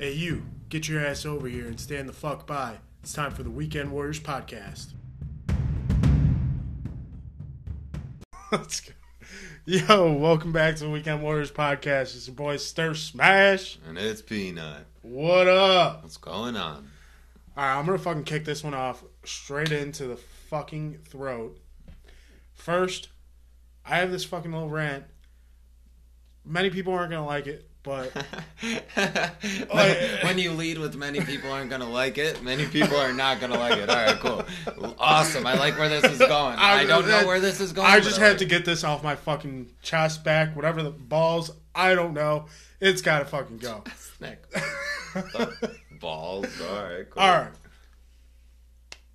Hey, you, get your ass over here and stand the fuck by. It's time for the Weekend Warriors podcast. Let's go. Yo, welcome back to the Weekend Warriors podcast. It's your boy Stir Smash. And it's Peanut. What up? What's going on? All right, I'm gonna fucking kick this one off straight into the fucking throat. First, I have this fucking little rant. Many people aren't gonna like it, but oh, when you lead with many people aren't gonna like it, many people are not gonna like it. All right, cool, awesome. I like where this is going. I, don't know where this is going. I just had like- to get this off my fucking chest, back, whatever the balls. I don't know. It's gotta fucking go. Balls. All right, cool. All right.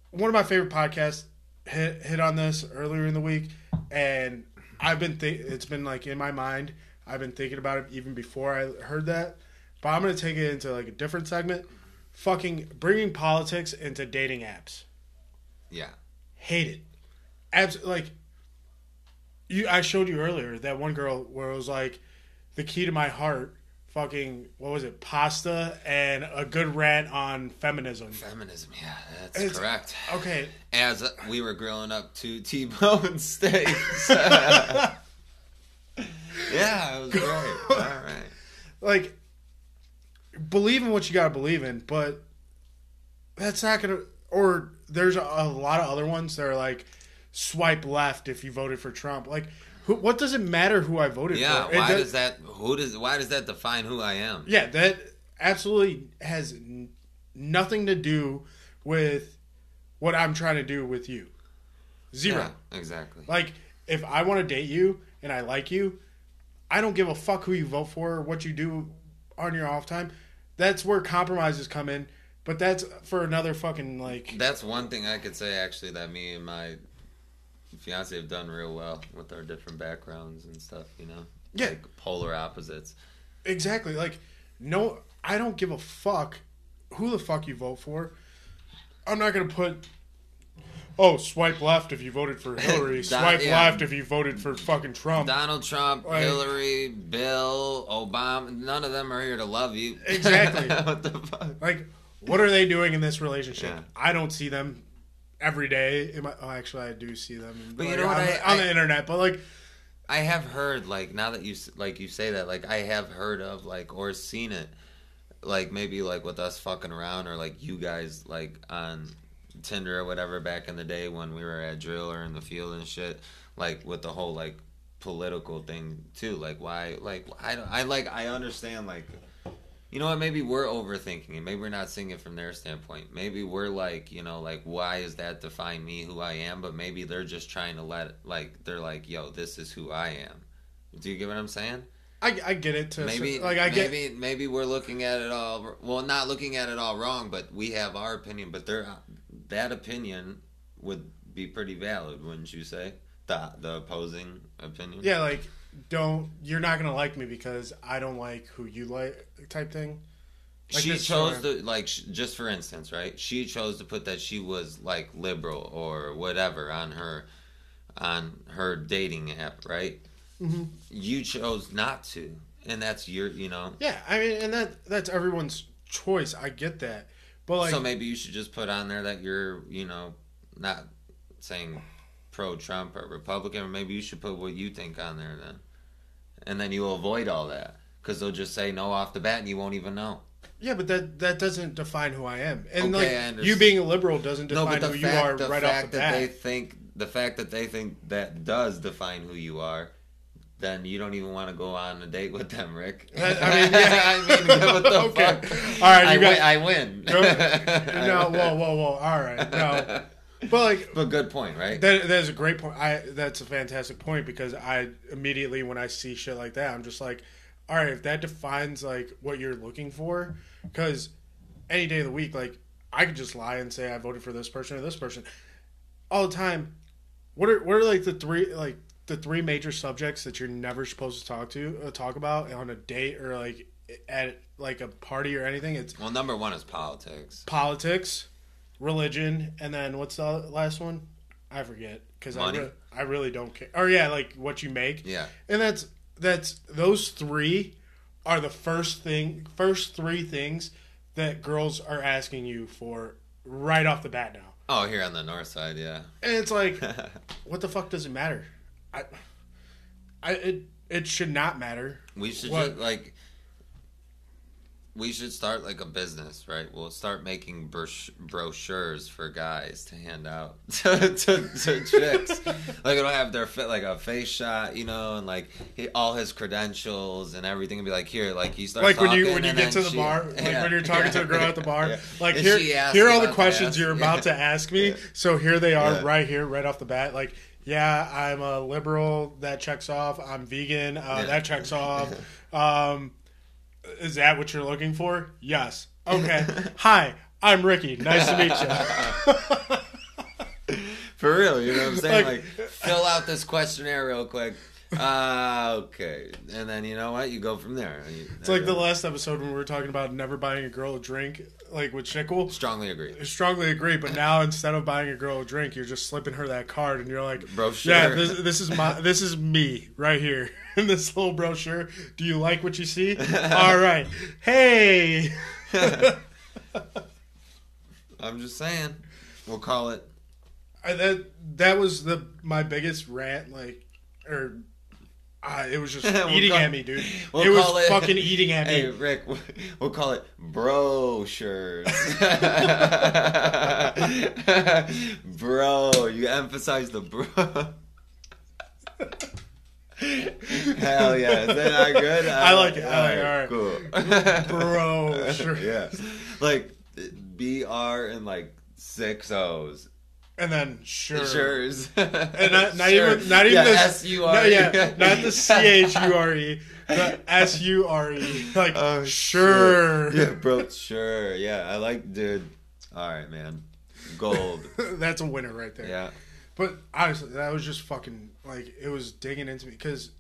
One of my favorite podcasts hit hit on this earlier in the week, and I've been th- it's been like in my mind. I've been thinking about it even before I heard that, but I'm gonna take it into like a different segment. Fucking bringing politics into dating apps. Yeah. Hate it. Abs- like you. I showed you earlier that one girl where it was like the key to my heart. Fucking what was it? Pasta and a good rant on feminism. Feminism. Yeah, that's It's- correct. Okay, As we were grilling up two T-bone steaks. yeah, it was great. All right. like believe in what you gotta believe in, but that's not gonna. Or there's a, a lot of other ones that are like swipe left if you voted for Trump. Like, who, what does it matter who I voted Yeah. for? It Why does- does that? Who does? Why does that define who I am? Yeah, that absolutely has n- nothing to do with what I'm trying to do with you. Zero. Yeah, exactly. Like, if I want to date you and I like you, I don't give a fuck who you vote for or what you do on your off time. That's where compromises come in. But that's for another fucking like. That's one thing I could say actually that me and my fiance have done real well with our different backgrounds and stuff. You know, Yeah. like polar opposites. Exactly. Like, no, I don't give a fuck who the fuck you vote for. I'm not gonna put. Oh, swipe left if you voted for Hillary. That- swipe yeah. left if you voted for fucking Trump. Donald Trump, Like- Hillary, Bill, Obama. None of them are here to love you. Exactly. what the fuck? Like, what are they doing in this relationship? Yeah. I don't see them every day. My, oh, actually, I do see them. But you know what, on, I- the, on the I- internet. But like, I have heard like now that you like you say that like I have heard of like or seen it like maybe like with us fucking around or like you guys like on Tinder or whatever back in the day when we were at drill or in the field and shit like with the whole like political thing too like why like I don't I like I understand like you know what maybe we're overthinking it maybe we're not seeing it from their standpoint. Maybe we're like you know like why is that define me who i am? But maybe they're just trying to let like they're like yo this is who i am. Do you get what i'm saying? I, I get it. To maybe like I get maybe maybe we're looking at it all well not looking at it all wrong but we have our opinion but their that opinion would be pretty valid wouldn't you say the the opposing opinion yeah, like don't you're not gonna like me because I don't like who you like type thing. Like she chose to like just for instance right she chose to put that she was like liberal or whatever on her on her dating app right Mhm. you chose not to and that's your you know Yeah, I mean, and that that's everyone's choice. I get that, but like, so maybe you should just put on there that you're you know not saying pro trump or republican or maybe you should put what you think on there then and then you'll avoid all that because they'll just say no off the bat and you won't even know yeah, but that that doesn't define who I am. And Okay, like you being a liberal doesn't No, define but who the you are fact, the right fact off the that bat. they think the fact that they think that does define who you are, then you don't even want to go on a date with them, Rick. I- I mean, yeah. I mean, what the Okay. fuck? All right, you I, got- win, I win. no, whoa, whoa, whoa. All right, no, but like But good point, right? That that is a great point. I that's a fantastic point because I immediately when I see shit like that, I'm just like, all right, if that defines like what you're looking for, because any day of the week, like I could just lie and say I voted for this person or this person all the time. What are what are like the three like the three major subjects that you're never supposed to talk to uh, talk about on a date or like at like a party or anything? It's well, number one is politics. politics, religion, and then what's the last one? I forget because I, re- I really don't care. Or yeah, like what you make, Yeah, and that's that's those three are the first thing, first three things that girls are asking you for right off the bat now. Oh, here on the north side, yeah. And it's like, what the fuck does it matter? I, I it it should not matter. we should What? just like. We should start like a business, right? We'll start making brosh- brochures for guys to hand out to, to, to chicks. like it'll have their fit like a face shot, you know, and like he, all his credentials and everything, and be like, here, like he starts Like when you when you get to the she- bar, like Yeah. when you're talking to a girl at the bar, Yeah. like And here here are all the questions you're about to ask me. Yeah. So here they are, Yeah. right here, right off the bat. Like, yeah, I'm a liberal. That checks off. I'm vegan. Uh. That checks off. Um, is that what you're looking for? Yes. Okay. Hi, I'm Ricky. Nice to meet you. For real, you know what I'm saying? Like- Like, fill out this questionnaire real quick. Uh, okay. And then you know what? You go from there. You- It's like the last episode when we were talking about never buying a girl a drink, like with Chickle. Strongly agree. Strongly agree, but now instead of buying a girl a drink, you're just slipping her that card, and you're like, Brochure. "Yeah, this, this is my, this is me right here in this little brochure. Do you like what you see? All right, hey, I'm just saying. We'll call it. I, that that was the my biggest rant, like, or uh, it was just We'll eating call- at me, dude. we'll it was it- fucking eating at me. Hey, Rick, we'll call it brochures. bro, you emphasize the bro. Hell yeah. Is that not good? I like it. I like it. All right. Cool. Bro, sure. yeah. Like, BR and like six O's. And then sure, Sure's. And not, not Sure. even not even yeah, the S-U-R-E. yeah, not the C H U R E, the S U R E. Like Oh, sure. shit. Yeah, bro. Sure. Yeah, I like, dude. All right, man. Gold. That's a winner right there. Yeah. But honestly, that was just fucking like it was digging into me because,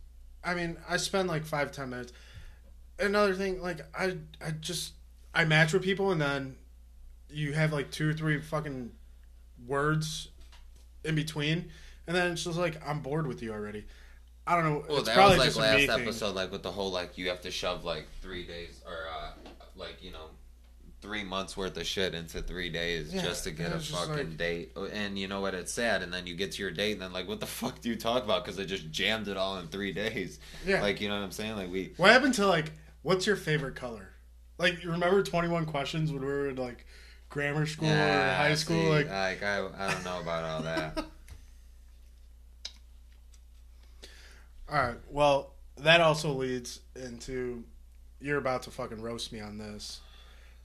I mean, I spend like five ten minutes. Another thing, like I I just I match with people and then you have like two or three fucking words in between, and then it's just like I'm bored with you already. I don't know. Well, it's that probably was like just a me last thing. episode, like with the whole like you have to shove like three days or uh like you know three months worth of shit into three days Yeah, just to get a fucking like- date. Oh, And you know what? It's sad. And then you get to your date, and then like, what the fuck do you talk about? Because they just jammed it all in three days. Yeah. Like you know what I'm saying? Like we. What happened to like what's your favorite color? Like you remember Twenty One Questions when we were like grammar school or Yeah, high school? see, like like I, I don't know about all that. all right, well that also leads into you're about to fucking roast me on this.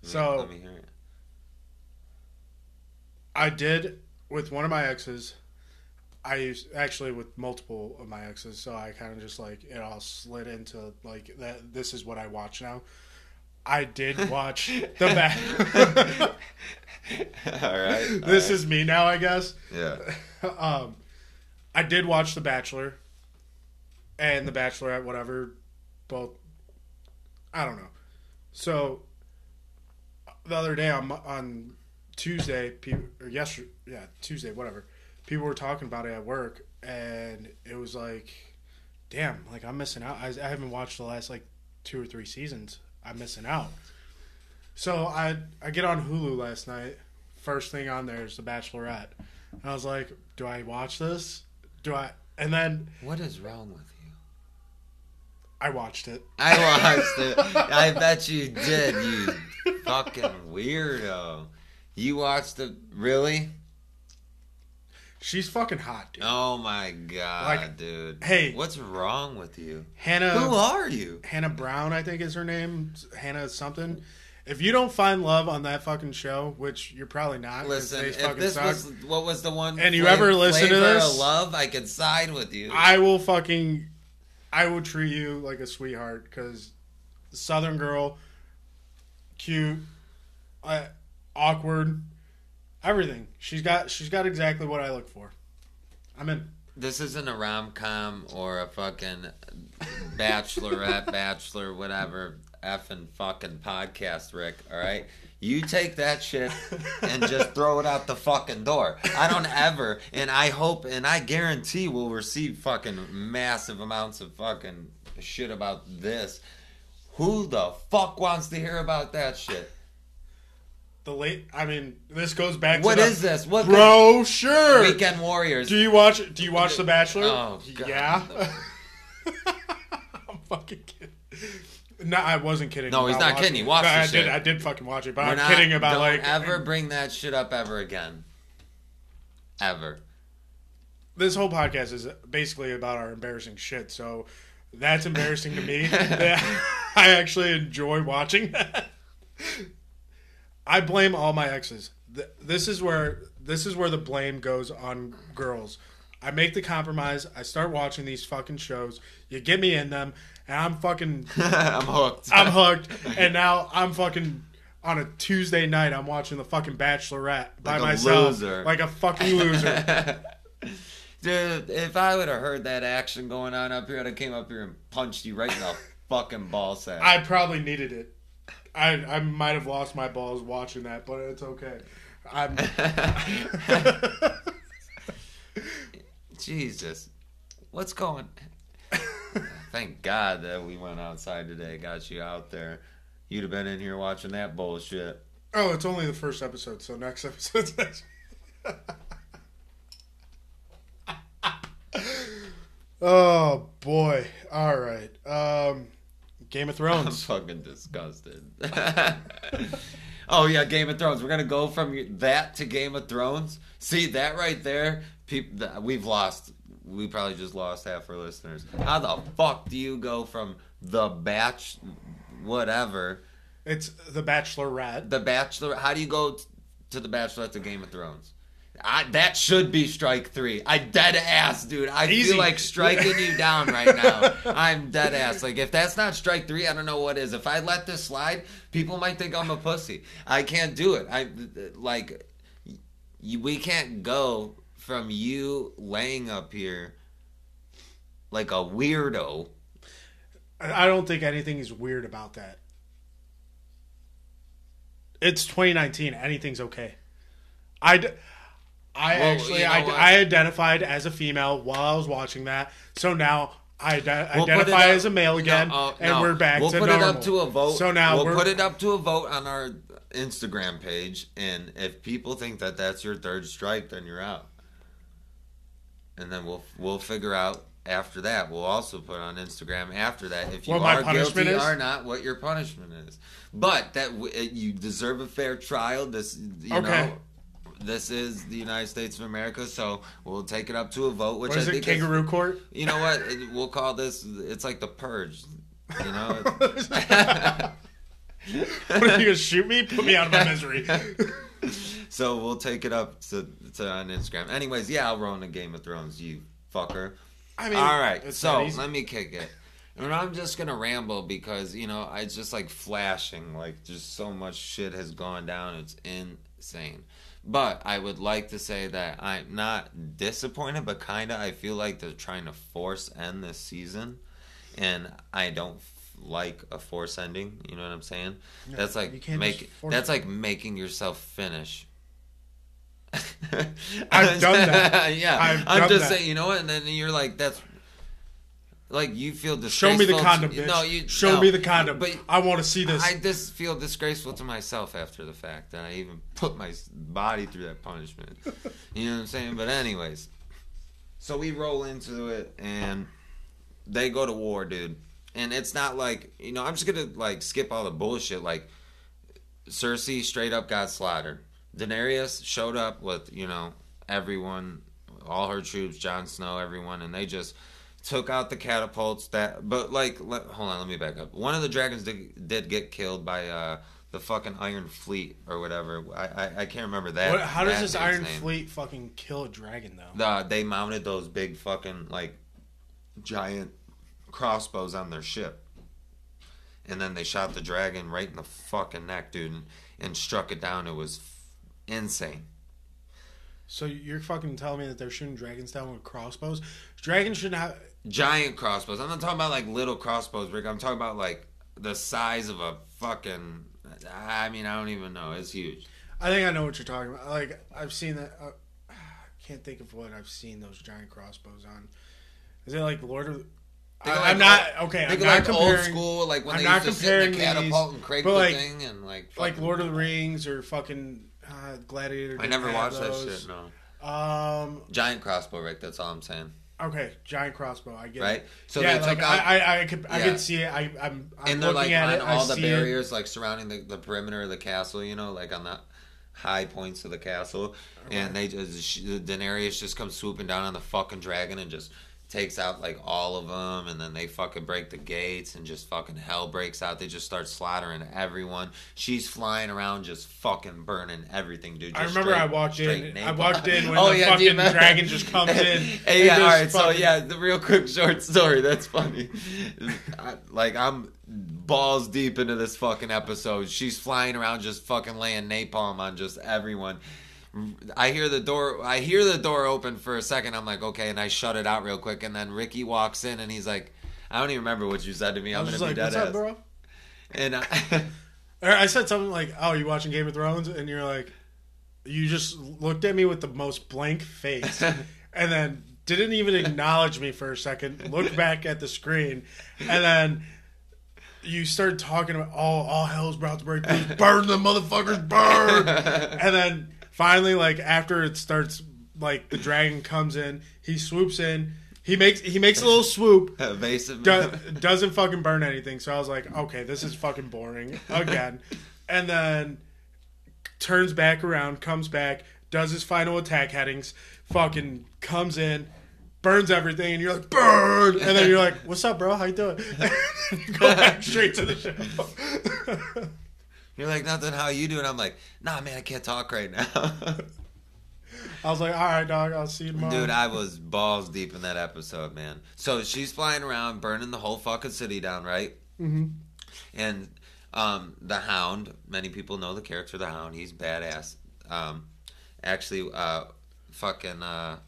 So let me hear it. I did with one of my exes. I used actually with multiple of my exes, so I kind of just like it all slid into like that. This is what I watch now. I did watch the back. all right. this all is me now, I guess. yeah. um, I did watch The Bachelor and The Bachelorette, whatever. Both, I don't know. So the other day on on Tuesday, people or yesterday, yeah, Tuesday, whatever. People were talking about it at work, and it was like, damn, like I'm missing out. I, I haven't watched the last like two or three seasons. I'm missing out. So I I get on Hulu last night. First thing on there is The Bachelorette. And I was like, do I watch this? Do I? And then What is wrong with you? I watched it. I watched it. I bet you did, you fucking weirdo. You watched it, really? She's fucking hot, dude. Oh my god, Like, dude. hey. what's wrong with you? Hannah Who are you? Hannah Brown, I think is her name. Hannah something. If you don't find love on that fucking show, which you're probably not, Listen, if this suck, was what was the one? And you ever listen to this? love, I could side with you. I will fucking, I will treat you like a sweetheart because Southern girl, cute, uh, awkward, everything. She's got she's got exactly what I look for. I'm in. this isn't a rom com or a fucking bachelorette, bachelor, whatever effing fucking podcast, Rick. All right, you take that shit and just throw it out the fucking door. I don't ever, and I hope, and I guarantee we'll receive fucking massive amounts of fucking shit about this. Who the fuck wants to hear about that shit? The late. I mean, this goes back. What to the, is this? What bro? Sure. Weekend Warriors. Do you watch? Do you watch The Bachelor? Oh, God. yeah. I'm fucking kidding. No, I wasn't kidding. No, he's not kidding. watching He it. watched No, I shit. did. I did fucking watch it, but We're I'm not- kidding about don't like ever bring that shit up ever again. Ever. this whole podcast is basically about our embarrassing shit. So that's embarrassing to me. that I actually enjoy watching that. I blame all my exes. Th- This is where this is where the blame goes on girls. I make the compromise. I start watching these fucking shows. You get me in them, and I'm fucking I'm hooked. I'm hooked. And now I'm fucking on a Tuesday night. I'm watching the fucking Bachelorette by Like a myself, loser. like a fucking loser. Dude, if I would have heard that action going on up here, I'd have came up here and punched you right in the fucking ball sack. I probably needed it. I I might have lost my balls watching that, but it's okay. I'm. Jesus. What's going Thank God that we went outside today, got you out there. You'd have been in here watching that bullshit. oh, it's only the first episode, so next episode's next. oh boy! All right. Um, Game of I'm Thrones. fucking disgusted. oh yeah, Game of Thrones. We're gonna go from that to Game of Thrones. See that right there? People, we've lost. We probably just lost half our listeners. How the fuck do you go from the batch, whatever, It's The Bachelorette. the Bachelor? How do you go t- to the Bachelor to Game of Thrones? I, that should be strike three. I dead ass, dude. I Easy. feel like striking you down right now. I'm dead ass. Like if that's not strike three, I don't know what is. If I let this slide, people might think I'm a pussy. I can't do it. I like we can't go from you laying up here like a weirdo. I don't think anything is weird about that. It's 2019. Anything's okay. I, d- I Well, actually you know I. I identified as a female while I was watching that. So now I ide- We'll identify as a male again, No, uh, and no. we're back We'll to put normal. it up to a vote. So now we'll we're put it up to a vote on our Instagram page, and if people think that that's your third strike, then you're out. And then we'll we'll figure out after that. We'll also put on Instagram after that if you are guilty is? or not, what your punishment is. But that w- you deserve a fair trial. This you Okay. know. This is the United States of America, so we'll take it up to a vote. Which is I it? think Kangaroo court. You know what? We'll call this. It's like the purge. You know. what are you gonna shoot me? Put me out of my misery. so we'll take it up to, to on Instagram. Anyways, yeah, I'll run the Game of Thrones, you fucker. I mean, All right, so let me kick it. And I'm just gonna ramble because you know it's just like flashing, like just so much shit has gone down. It's insane. But I would like to say that I'm not disappointed, but kind of I feel like they're trying to force end this season, and I don't f- like a force ending. You know what I'm saying? that's you like make that's it. like making yourself finish. I've done that. yeah, I'm done just that. saying. You know what? And then you're like, that's like you feel disgraceful. Show me the condom, to- bitch. No, you Show no, me the condom. But I want to see this. I just feel disgraceful to myself after the fact that I even put my body through that punishment. you know what I'm saying? But anyways, so we roll into it and they go to war, dude. And it's not like you know. I'm just gonna like skip all the bullshit. Like Cersei straight up got slaughtered. Daenerys showed up with you know everyone, all her troops, Jon Snow, everyone, and they just took out the catapults. That, but like, let, hold on, let me back up. One of the dragons did, did get killed by uh, the fucking Iron Fleet or whatever. I I, I can't remember that. What, how does that this Iron name. Fleet fucking kill a dragon though? The, they mounted those big fucking like giant crossbows on their ship. And then they shot the dragon right in the fucking neck, dude, and, and struck it down. It was f- insane. So you're fucking telling me that they're shooting dragons down with crossbows? Dragons shouldn't have. Giant crossbows. I'm not talking about like little crossbows, Rick. I'm talking about like the size of a fucking. I mean, I don't even know. It's huge. I think I know what you're talking about. Like I've seen that. Uh, I can't think of what I've seen those giant crossbows on. Is it like Lord of? I- I'm not okay. I'm not like old school, like when I'm they used to sit in the comparing these, catapult and Craig the like- thing and like like Lord of the Rings or fucking uh, Gladiator. I never watched that shit. No, Um. giant crossbow, Rick. That's all I'm saying. Okay, giant crossbow. I get Right. it. So yeah, they like took out. I, I, I could, I could see it. I, I'm, I'm and they're looking like on it. all I the see it. barriers like surrounding the, the perimeter of the castle you know like on the high points of the castle and they just daenerys just comes swooping down on the fucking dragon and just takes out like all of them and then they fucking break the gates and just fucking hell breaks out they just start slaughtering everyone she's flying around just fucking burning everything dude I remember straight- I walked in. I walked in when Oh, the yeah, fucking dragon just comes in. Hey, yeah, all just right. So yeah, the real quick short story. That's funny. I, like I'm balls deep into this fucking episode. She's flying around, just fucking laying napalm on just everyone. I hear the door. I hear the door open for a second. I'm like, okay, and I shut it out real quick. And then Ricky walks in, and he's like, I don't even remember what you said to me. I I'm was gonna just be like, dead "What's ass. up, bro?" And I, I said something like, "Oh, you watching Game of Thrones?" And you're like, you just looked at me with the most blank face, and then didn't even acknowledge me for a second. Looked back at the screen, and then you started talking about, "Oh, all hell's about to break loose. Burn the motherfuckers, burn!" and then finally, like after it starts, like the dragon comes in, he swoops in. He makes he makes a little swoop, evasive. do, doesn't fucking burn anything. So I was like, okay, this is fucking boring again. and then turns back around, comes back, does his final attack headings, fucking comes in, burns everything, and you're like, burn! And then you're like, what's up, bro? How you doing? Go back straight to the show. You're like nothing. How you doing? I'm like, nah, man, I can't talk right now. I was like, all right, dog, I'll see you tomorrow. Dude, I was balls deep in that episode, man. So she's flying around, burning the whole fucking city down, right? Mm-hmm. And um, the Hound, many people know the character, the Hound. He's badass. Um, actually, uh, fucking, uh,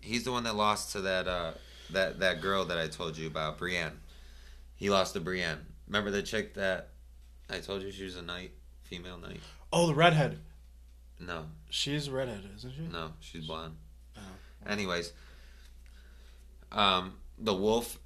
he's the one that lost to that uh, that that girl that I told you about, Brienne. He lost to Brienne. Remember the chick that I told you she was a knight, female knight? Oh, the redhead. No, She's redhead, isn't she? no, she's blonde. Oh. Anyways, um, the wolf,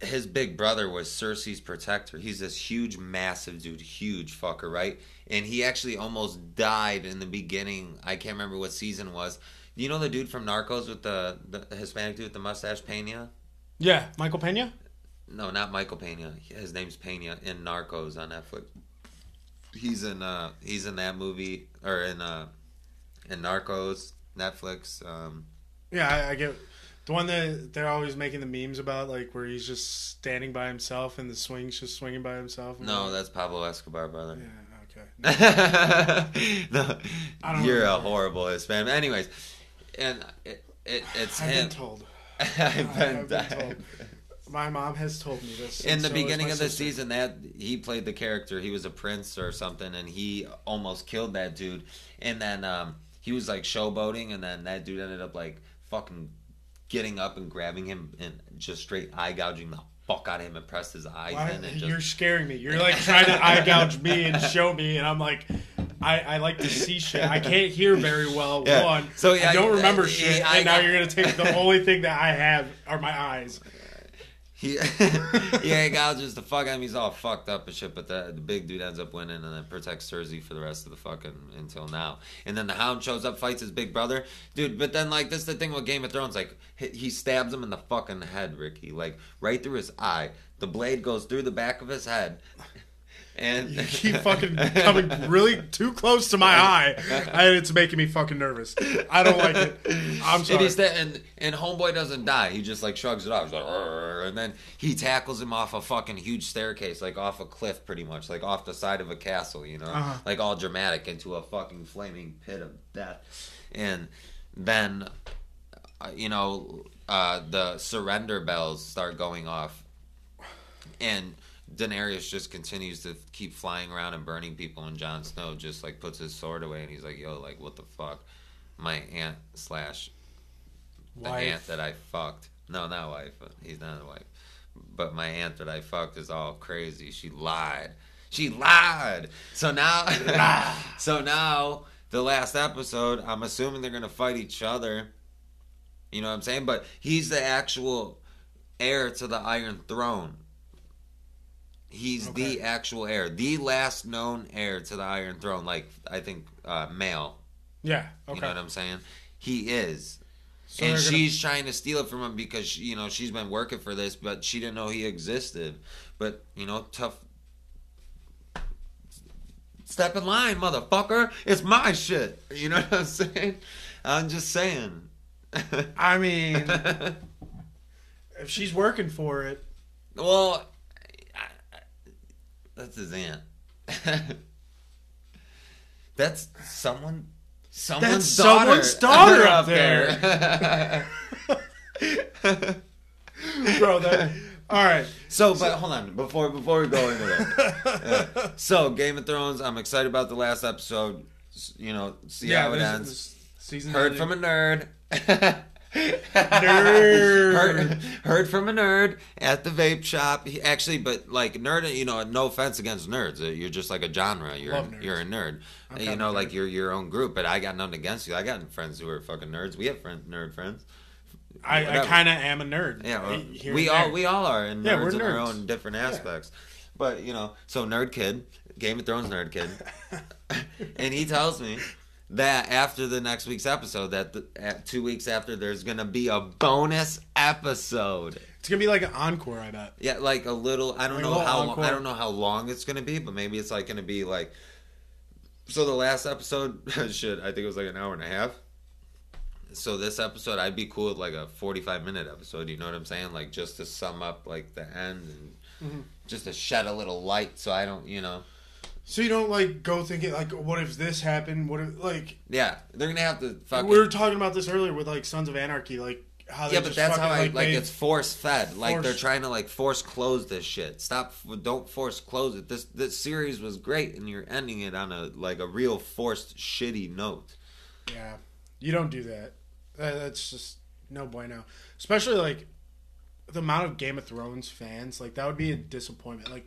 his big brother was Cersei's protector. He's this huge, massive dude, huge fucker, right? And he actually almost died in the beginning. I can't remember what season it was. You know the dude from Narcos with the, the Hispanic dude with the mustache, Pena? Yeah, Michael Pena? No, not Michael Pena. His name's Pena in Narcos on Netflix. He's in uh he's in that movie or in uh in Narcos Netflix. Um Yeah, I, I get the one that they're always making the memes about, like where he's just standing by himself and the swing's just swinging by himself. No, like, that's Pablo Escobar, brother. yeah, okay. no, I don't you're a horrible Hispanic. Anyways, and it, it it's I've him. been told. I've I've been, been told. My mom has told me this. in the so beginning of the sister. season that he played the character he was a prince or something and he almost killed that dude and then um, he was like showboating and then that dude ended up like fucking getting up and grabbing him and just straight eye gouging the fuck out of him and pressed his eyes Why- in and you're just scaring me. You're like trying to eye gouge me and show me, and I'm like, I, I like to see shit. I can't hear very well. Yeah. One, So, yeah, I don't uh, remember he- shit, I and now you're gonna take the only thing that I have are my eyes. He yeah gouges the fuck out of him he's all fucked up and shit but the, the big dude ends up winning and then protects Cersei for the rest of the fucking until now. And then the hound shows up fights his big brother. Dude but then like this is the thing with Game of Thrones like he, he stabs him in the fucking head Ricky like right through his eye. The blade goes through the back of his head and You keep fucking coming really too close to my eye, and it's making me fucking nervous. I don't like it. I'm sorry. he's sta- and and homeboy doesn't die. He just like shrugs it off. He's like, "Arr," and then he tackles him off a fucking huge staircase, like off a cliff, pretty much, like off the side of a castle. You know, Uh-huh. like all dramatic into a fucking flaming pit of death. And then, uh, you know, uh, the surrender bells start going off, and Daenerys just continues to keep flying around and burning people, and Jon Snow just like puts his sword away, and he's like, "Yo, like what the fuck." My aunt slash the Wife. aunt that I fucked. No, not wife. He's not a wife. But my aunt that I fucked is all crazy. She lied. She lied. So now, so now the last episode, I'm assuming they're gonna fight each other. You know what I'm saying? But he's the actual heir to the Iron Throne. He's Okay. the actual heir, the last known heir to the Iron Throne. Like I think uh, male. Yeah. Okay. You know what I'm saying? He is. So and they're gonna- she's trying to steal it from him because she, you know she's been working for this, but she didn't know he existed. But you know, tough. Step in line, motherfucker! It's my shit. You know what I'm saying? I'm just saying. I mean, if she's working for it, well, that's his aunt. that's someone. Someone's someone's daughter up there. bro. That all right. So, but hold on before before we go into that. Yeah. So, Game of Thrones. I'm excited about the last episode. You know, see how it ends. season Heard ending. from a nerd. Nerd. heard, heard from a nerd at the vape shop. He, actually, but like nerd, you know, no offense against nerds. Uh, You're just like a genre. You're Love you're a nerd. I'm you know, like nerd. you're your own group. But I got nothing against you. I got friends who are fucking nerds. We have friend, nerd friends. I, I kind of am a nerd. Yeah, well, we all there. we all are, and Yeah, nerds we're in our own different aspects. But you know, so nerd kid, Game of Thrones nerd kid, and he tells me that after the next week's episode, that the, at two weeks after, there's gonna be a bonus episode. It's gonna be like an encore. I bet. Yeah, like a little. I don't Like know how encore. I don't know how long it's gonna be, but maybe it's like gonna be like. So the last episode, shit, I think it was like an hour and a half. So this episode, I'd be cool with like a forty-five minute episode. You know what I'm saying? Like just to sum up like the end and Mhm. just to shed a little light, so I don't, you know. So you don't like go thinking like, what if this happened? What if like Yeah, they're gonna have to fucking. we were talking about this earlier with like Sons of Anarchy, like how they yeah, but that's fucking, how I like. they- it's force fed. Like they're trying to like force close this shit. Stop! Don't force close it. This this series was great, and you're ending it on a like a real forced shitty note. Yeah, you don't do that. That- That's just no bueno. Especially like the amount of Game of Thrones fans. Like that would be a disappointment. Like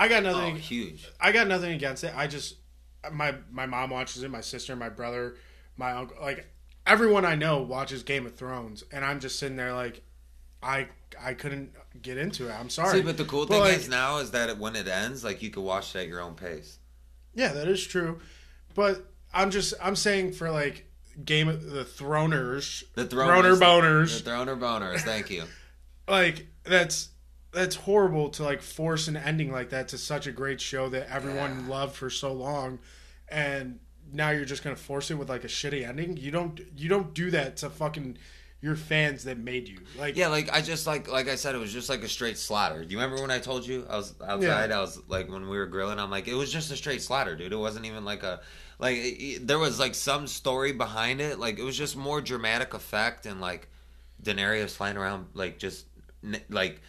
I got Oh, nothing. huge. I got nothing against it. I just my my mom watches it. My sister, my brother, my uncle. Like everyone I know watches Game of Thrones, and I'm just sitting there like I I couldn't get into it. I'm sorry. See, but the cool But, thing like- is now is that when it ends, like you can watch it at your own pace. Yeah, that is true. But I'm just I'm saying for like Game of the Throners, The Throner boners, the throner boners. Thank you. like that's that's horrible to like force an ending like that to such a great show that everyone loved for so long, and now you're just gonna force it with like a shitty ending. You don't you don't do that to fucking your fans that made you. Like Yeah, like I just like like I said, it was just like a straight slaughter. Do you remember when I told you I was outside? I was like when we were grilling. I'm like, it was just a straight slaughter, dude. It wasn't even like a like it- there was like some story behind it. Like it was just more dramatic effect and like Daenerys flying around like just like.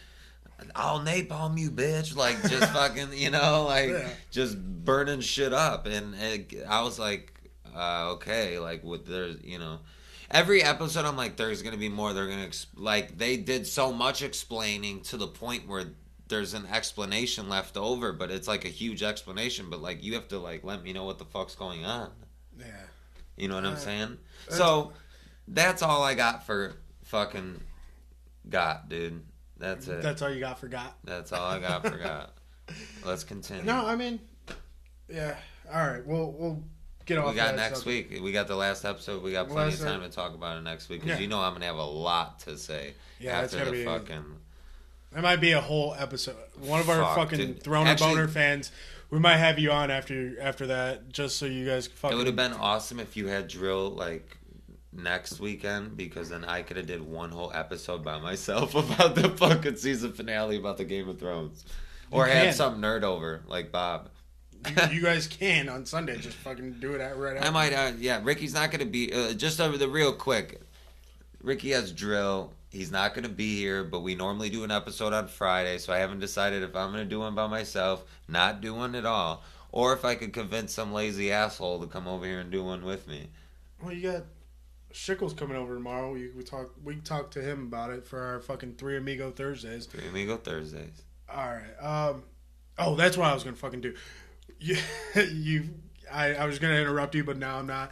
I'll napalm you, bitch! Like just fucking, you know, like Yeah. just burning shit up, and it, I was like, uh, okay, like with there's, you know, every episode I'm like, there's gonna be more. They're gonna ex- like they did so much explaining to the point where there's an explanation left over, but it's like a huge explanation. But like you have to like let me know what the fuck's going on. yeah. You know what I'm Uh, saying? that's- So that's all I got for fucking got, dude. That's it. That's all you got. Forgot. That's all I got forgot. Let's continue. No, I mean, yeah. All right, we'll we'll get off. we got that next subject. week. We got the last episode. We got plenty Last of time to talk about it next week because Yeah. you know I'm gonna have a lot to say Yeah, after gonna the be. fucking. That might be a whole episode. One of our Fuck, fucking dude. Throne Actually- Boner fans. We might have you on after after that, just so you guys fucking. It would have been awesome if you had drill like next weekend because then I could have did one whole episode by myself about the fucking season finale about the Game of Thrones, or have some nerd over like Bob. you, you guys can on Sunday. Just fucking do it at right. I after. might, uh, yeah. Ricky's not gonna be uh, just over the real quick. Ricky has drill. He's not gonna be here, but we normally do an episode on Friday, so I haven't decided if I'm gonna do one by myself, not do one at all, or if I could convince some lazy asshole to come over here and do one with me. Well, you got Shickles coming over tomorrow. We we talk. We talk to him about it for our fucking Three Amigo Thursdays. Three Amigo Thursdays. All right. Um. Oh, that's what I was gonna fucking do. You, you. I, I was gonna interrupt you, but now I'm not.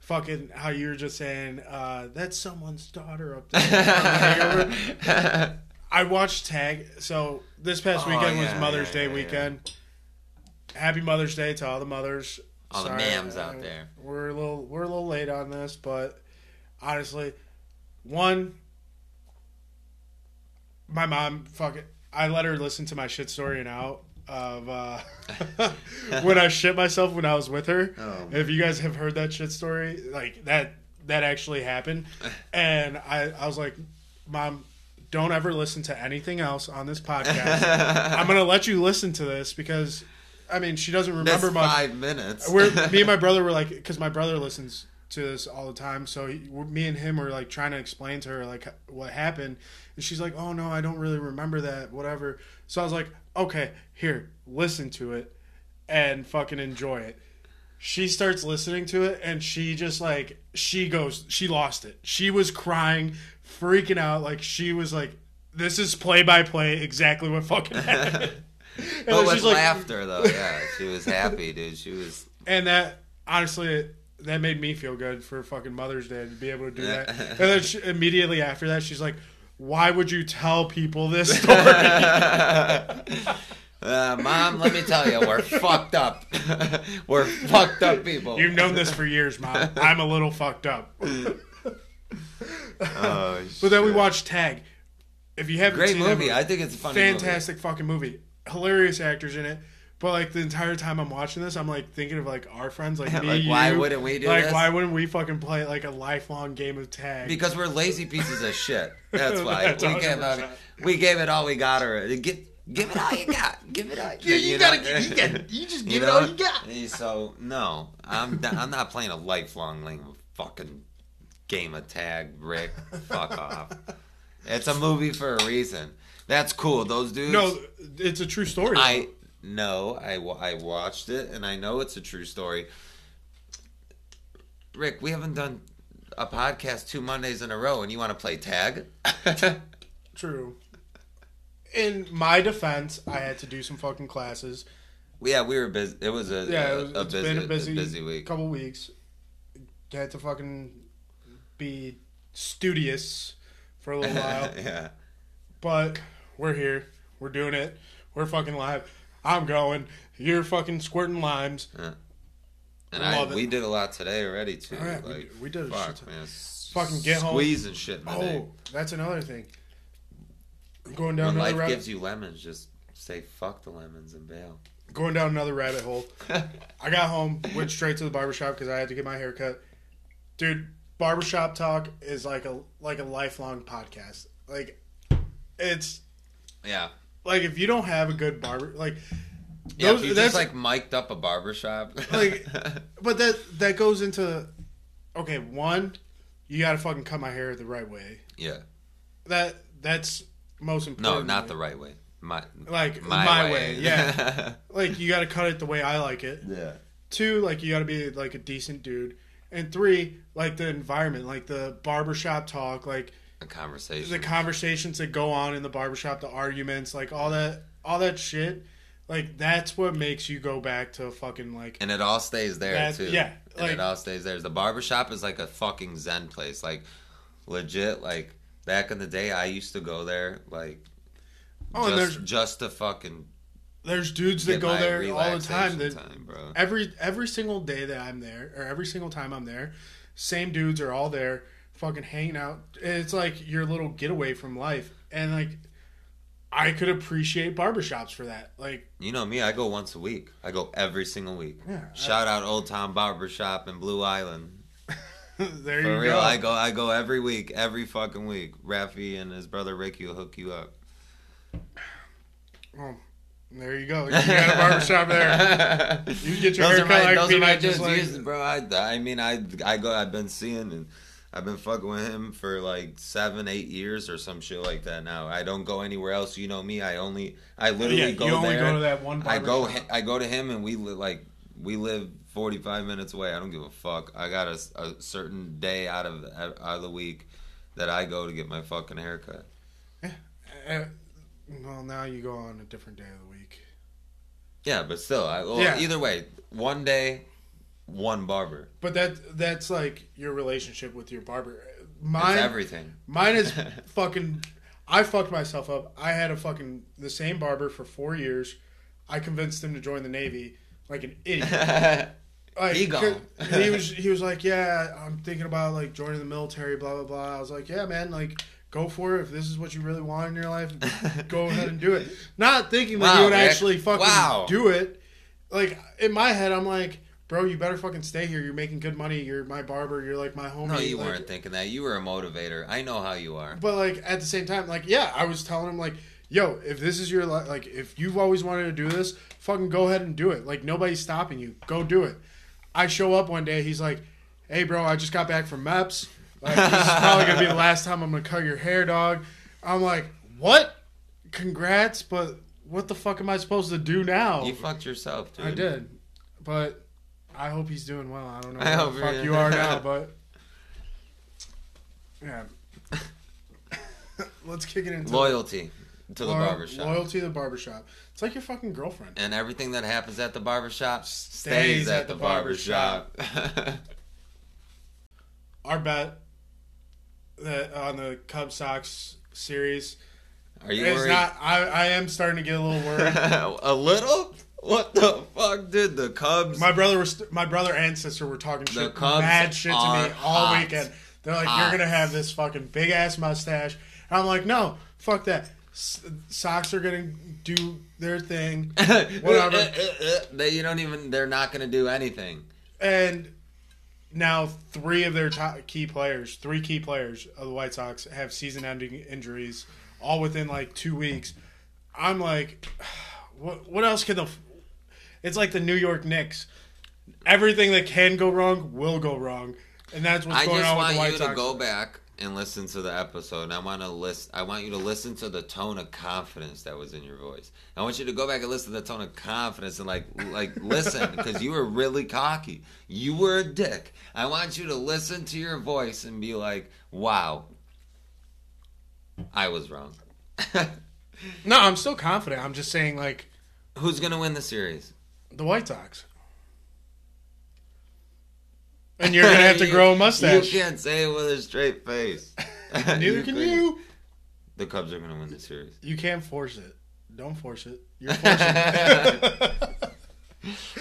fucking how you were just saying uh, that's someone's daughter up there. I watched Tag. So this past Oh, weekend was Mother's yeah, Day yeah, yeah. weekend. Happy Mother's Day to all the mothers. All the mams out there. We're a little we're a little late on this, but honestly, one, my mom fucking I let her listen to my shit story and out of uh, when I shit myself when I was with her. Oh, if you guys have heard that shit story, like that that actually happened, and I I was like, mom. Don't ever listen to anything else on this podcast. I'm gonna let you listen to this because, I mean, she doesn't That's remember much. five minutes. We're me and my brother were like, because my brother listens to this all the time. So he, me and him were like trying to explain to her like what happened, and she's like, "Oh no, I don't really remember that, whatever." So I was like, "Okay, here, listen to it, and fucking enjoy it." She starts listening to it, and she just like she goes, she lost it. She was crying, freaking out, like she was like, "This is play by play, exactly what fucking happened." And but with she's like- laughter, though, yeah, she was happy, dude. She was. and that honestly that made me feel good for fucking mother's day to be able to do that and then she, immediately after that she's like why would you tell people this story Uh, Mom, let me tell you, we're fucked up. we're fucked up people. you've known this for years mom i'm a little fucked up Oh, but then we watched tag if you haven't Great seen movie. I think it's a funny movie. fantastic fucking movie hilarious actors in it but like the entire time I'm watching this, I'm like thinking of like our friends, like me, Like, why you. wouldn't we do like, this? why wouldn't we fucking play like a lifelong game of tag? Because we're lazy pieces of shit. That's why That's we gave 100%. it. We gave it all we got. Or give, give it all you got. Give it all. Yeah, you, know? gotta, you, got, you just You give it all you got. So no, I'm not, I'm not playing a lifelong fucking game of tag. Rick, fuck off. It's a movie for a reason. That's cool. Those dudes. no, it's a true story. I no, I I watched it and I know it's a true story. Rick, we haven't done a podcast two Mondays in a row, and you want to play tag? True. In my defense, I had to do some fucking classes. yeah, we were busy. It was a Yeah, a, it was, a it's busy, been a busy, busy week. couple weeks. Had to fucking be studious for a little while, yeah, but we're here. We're doing it. We're fucking live. I'm going. You're fucking squirting limes. and I I, we did a lot today already too. Oh, yeah, we- like we did a shit fuck, man. Fucking get home. squeezing shit the day. Oh, that's another thing. Going down When another life rabbit, gives you lemons, just say fuck the lemons and bail. going down another rabbit hole. I got home, went straight to the barbershop because I had to get my hair cut. Dude, barbershop talk is like a like a lifelong podcast. Like it's yeah, like if you don't have a good barber like yeah. those- if you that's just like mic'd up a barbershop, Like- but that that goes into okay, one, you gotta fucking cut my hair the right way. yeah. That that's most important. No, not the right way. My like my, my, way. way. Yeah. like you gotta cut it the way I like it. yeah. Two, like you got to be like a decent dude, and three, like the environment, like the barbershop talk, like A conversation. the conversations that go on in the barbershop, the arguments, like all that, all that shit. Like that's what makes you go back to fucking like and it all stays there That- too. yeah, and like- it all stays there. The barbershop is like a fucking zen place. Like legit. Like back in the day, I used to go there. Like oh, and just, there's just to fucking there's dudes that go there all the time. That time, bro. every every single day that I'm there, or every single time I'm there, same dudes are all there, fucking hanging out. It's like your little getaway from life, and like I could appreciate barbershops for that. Like You know me, I go once a week. I go every single week. Yeah, Shout out Old Town Barbershop in Blue Island. there For you real, go. I go I go every week, every fucking week. Rafi and his brother Ricky will hook you up. Oh, there you go. You got a barbershop there. You get your those are my, like those are my just like bro. I, I mean, I I go. I've been seeing and I've been fucking with him for like seven, eight years or some shit like that. Now I don't go anywhere else. You know me. I only I literally yeah, go you only there. go to that one. I go barbershop. I go to him and we li- like we live 45 minutes away. I don't give a fuck. I got a, a certain day out of out of the week that I go to get my fucking haircut. Uh, well, now you go on a different day of the week. Yeah, but still, I, well, Yeah. either way, one day one barber. But that that's like your relationship with your barber. It's Mine everything. Mine is fucking. I fucked myself up. I had a fucking the same barber for four years. I convinced him to join the Navy like an idiot. Like, He gone. he was he was like, yeah, I'm thinking about like joining the military, blah blah blah. I was like, yeah, man, like go for it. If this is what you really want in your life, go ahead and do it. Not thinking that Wow, he would Rick. actually fucking Wow. do it. Like in my head, I'm like, bro, you better fucking stay here. You're making good money. You're my barber. You're like my homie. no, you Like, weren't thinking that. You were a motivator. I know how you are. but like at the same time, like yeah, I was telling him like, yo, if this is your li- like, if you've always wanted to do this, fucking go ahead and do it. Like nobody's stopping you. Go do it. I show up one day. He's like, hey, bro, I just got back from MEPS. Like this is probably gonna be the last time I'm gonna cut your hair, dog. I'm like, what? Congrats, but what the fuck am I supposed to do now? You fucked yourself, dude. I did, but I hope he's doing well. I don't know I hope the fuck you are now, but yeah. Let's kick it into Loyalty to the barbershop. Loyalty to the barbershop. It's like your fucking girlfriend. and everything that happens at the barbershop Stays stays at at the the barbershop. Our bet that on the Cubs Sox series Are you is worried? not. I, I am starting to get a little worried. a little? What the fuck, dude? The Cubs. my brother was my brother and sister were talking The shit, Cubs mad shit to me all hot. weekend. They're like, Hot. "You're gonna have this fucking big ass mustache." And I'm like, "No, fuck that." S- Sox are gonna do their thing, whatever. they, you don't even. They're not gonna do anything. and now three of their top key players, three key players of the White Sox, have season-ending injuries, all within like two weeks. I'm like, what? What else can the? It's like the New York Knicks. Everything that can go wrong will go wrong, and that's what's I going on with the White Sox. I just want you to go back and listen to the episode. And I want to list. I want you to listen to the tone of confidence that was in your voice. I want you to go back and listen to the tone of confidence and like like listen because you were really cocky. You were a dick. I want you to listen to your voice and be like, "Wow, I was wrong." No, I'm still confident. I'm just saying, like Who's gonna win the series? The White Sox, and you're gonna have to grow a mustache. You can't say it with a straight face. Neither can couldn't. you. The Cubs are gonna win the series. You can't force it. Don't force it. You're forcing it.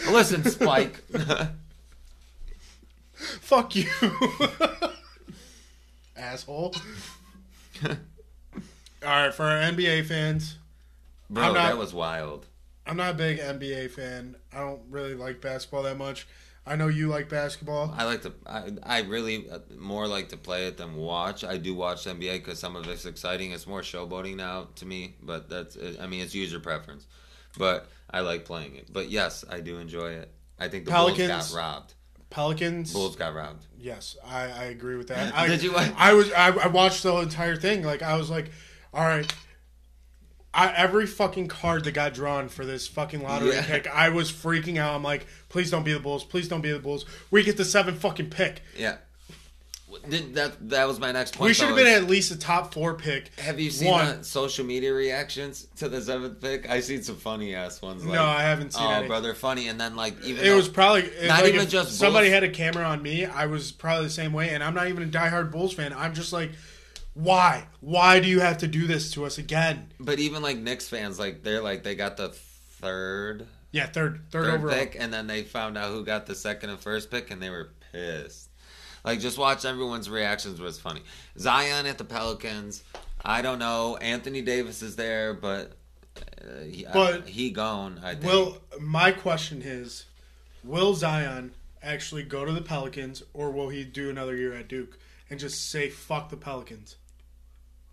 Listen, Spike. Fuck you. Asshole. All right, for our NBA fans, Bro, not- that was wild. I'm not a big NBA fan. I don't really like basketball that much. I know you like basketball. I like to. I, I really uh, more like to play it than watch. I do watch NBA because some of it's exciting. It's more showboating now to me, but that's. I mean, it's user preference. But I like playing it. But yes, I do enjoy it. I think the Bulls Pelicans- got robbed. Pelicans. Bulls got robbed. Yes, I, I agree with that. I, Did you- I was I, I watched the entire thing. Like I was like, all right. I, every fucking card that got drawn for this fucking lottery Yeah. pick, I was freaking out. I'm like, please don't be the Bulls. Please don't be the Bulls. We get the seven fucking pick. Yeah. Did that? That was my next point. we should have been at least a top four pick. Have you seen the social media reactions to the seventh pick? I seen some funny ass ones. Like, no, I haven't seen oh, any. brother, funny. And then like even It was probably Not like, even just somebody Bulls. had a camera on me. I was probably the same way, and I'm not even a diehard Bulls fan. I'm just like, why? Why do you have to do this to us again? But even like Knicks fans, like they're like they got the third Yeah, third, third, third overall. pick, and then they found out who got the second and first pick, and they were pissed. Like just watch everyone's reactions was funny. Zion at the Pelicans. I don't know. Anthony Davis is there, but uh, he, But- he gone. I think. Will my question is, will Zion actually go to the Pelicans, or will he do another year at Duke and just say fuck the Pelicans?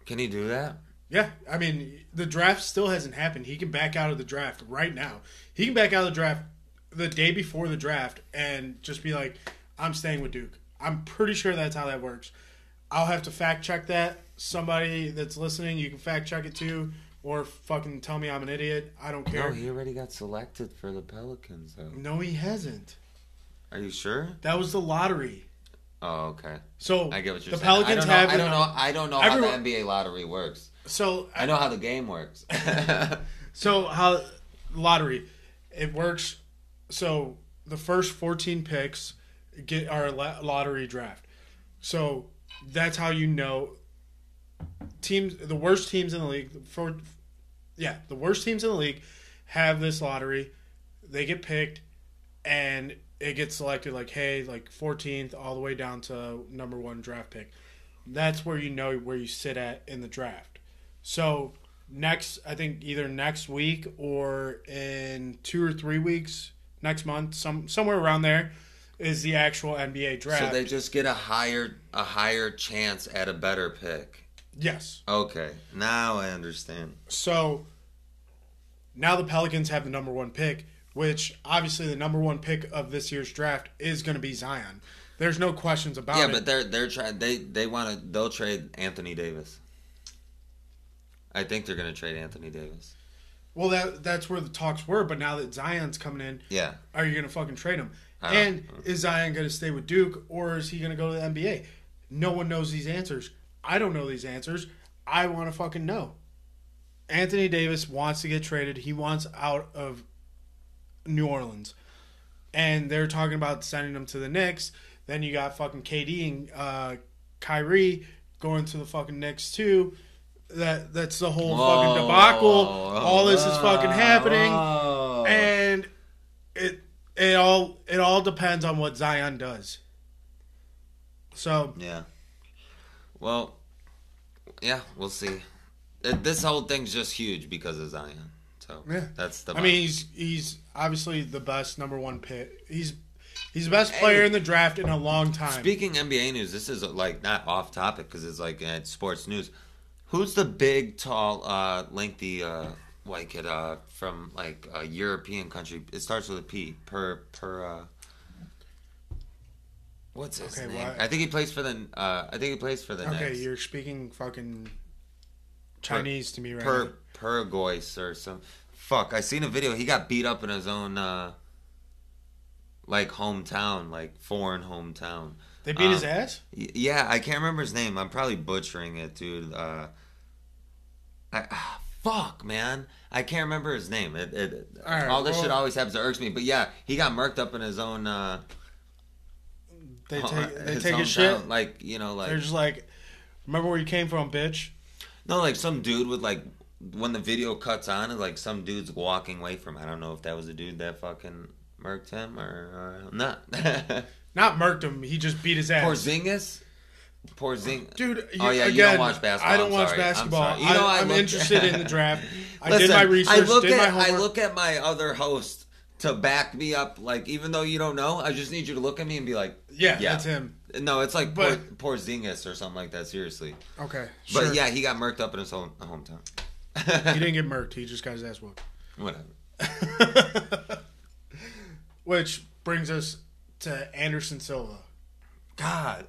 Can he do that? Yeah, I mean the draft still hasn't happened. He can back out of the draft right now. He can back out of the draft the day before the draft and just be like, "I'm staying with Duke." I'm pretty sure that's how that works. I'll have to fact check that. Somebody that's listening, you can fact check it too, or fucking tell me I'm an idiot. I don't care. No, he already got selected for the Pelicans. Though. no, he hasn't. Are you sure? That was the lottery. Oh, okay. So I get what you're the saying. Pelicans I don't know, have. I don't know. I don't know Everyone- how the NBA lottery works. So I know how the game works. So how lottery it works? So the first 14 picks get our lottery draft. So that's how you know teams the worst teams in the league for yeah, the worst teams in the league have this lottery. They get picked and it gets selected like hey, like 14th all the way down to number 1 draft pick. That's where you know where you sit at in the draft. So next I think either next week or in 2 or 3 weeks next month some somewhere around there is the actual NBA draft. So they just get a higher a higher chance at a better pick. yes. Okay, now I understand. So now the Pelicans have the number one pick, which obviously the number one pick of this year's draft is going to be Zion. There's no questions about Yeah, it. Yeah, but they're they're trying. They they want to. They'll trade Anthony Davis. I think they're going to trade Anthony Davis. well, that that's where the talks were. But now that Zion's coming in, Yeah, are you going to fucking trade him? And is Zion going to stay with Duke or is he going to go to the NBA? No one knows these answers. I don't know these answers. I want to fucking know. Anthony Davis wants to get traded. He wants out of New Orleans. And they're talking about sending him to the Knicks. Then you got fucking KD and uh, Kyrie going to the fucking Knicks too. That that's the whole fucking debacle. All this is fucking happening and it it all it all depends on what Zion does. So Yeah. Well, yeah, we'll see. This whole thing's just huge because of Zion. So Yeah. that's the. I mean, he's he's obviously the best number one pick. He's he's the best player in the draft in a long time. Speaking NBA news, this is like not off topic because it's like uh, sports news. Who's the big, tall, uh, lengthy uh, white kid uh, from like a European country? It starts with a P. Per per. Uh, what's his Okay, name? well, I think he plays for the. Uh, I think he plays for the okay, Knicks. you're speaking fucking Chinese to me right Per now. Paraguays or some. Fuck! I seen a video. He got beat up in his own. Uh, like hometown, like foreign hometown. They beat his um, ass. Y- Yeah, I can't remember his name. I'm probably butchering it, dude. Uh, I, ah, fuck, man. I can't remember his name. It, it, All right, all this well- shit always happens to irks me. But yeah, he got murked up in his own. Uh, They take they his take hometown. shit. Like you know, like They're just like, remember where you came from, bitch. no, like some dude with like when the video cuts on, and like some dude's walking away from. I don't know if that was the dude that fucking murked him or, or not. Not murked him. He just beat his ass. Porzingis. Porzing. Dude, you, Oh, yeah, you again, don't watch basketball. I don't watch basketball. You know, I am interested in the draft. I Listen, did my research. I look did my at I look at my other host to back me up. Like even though you don't know, I just need you to look at me and be like, yeah, yeah. that's him. no, it's like But- Por, Porzingis or something like that. Seriously, Okay, but sure. yeah, he got murked up in his own hometown. he didn't get murked. He just got his ass whooped. Whatever. Which brings us to Anderson Silva. God.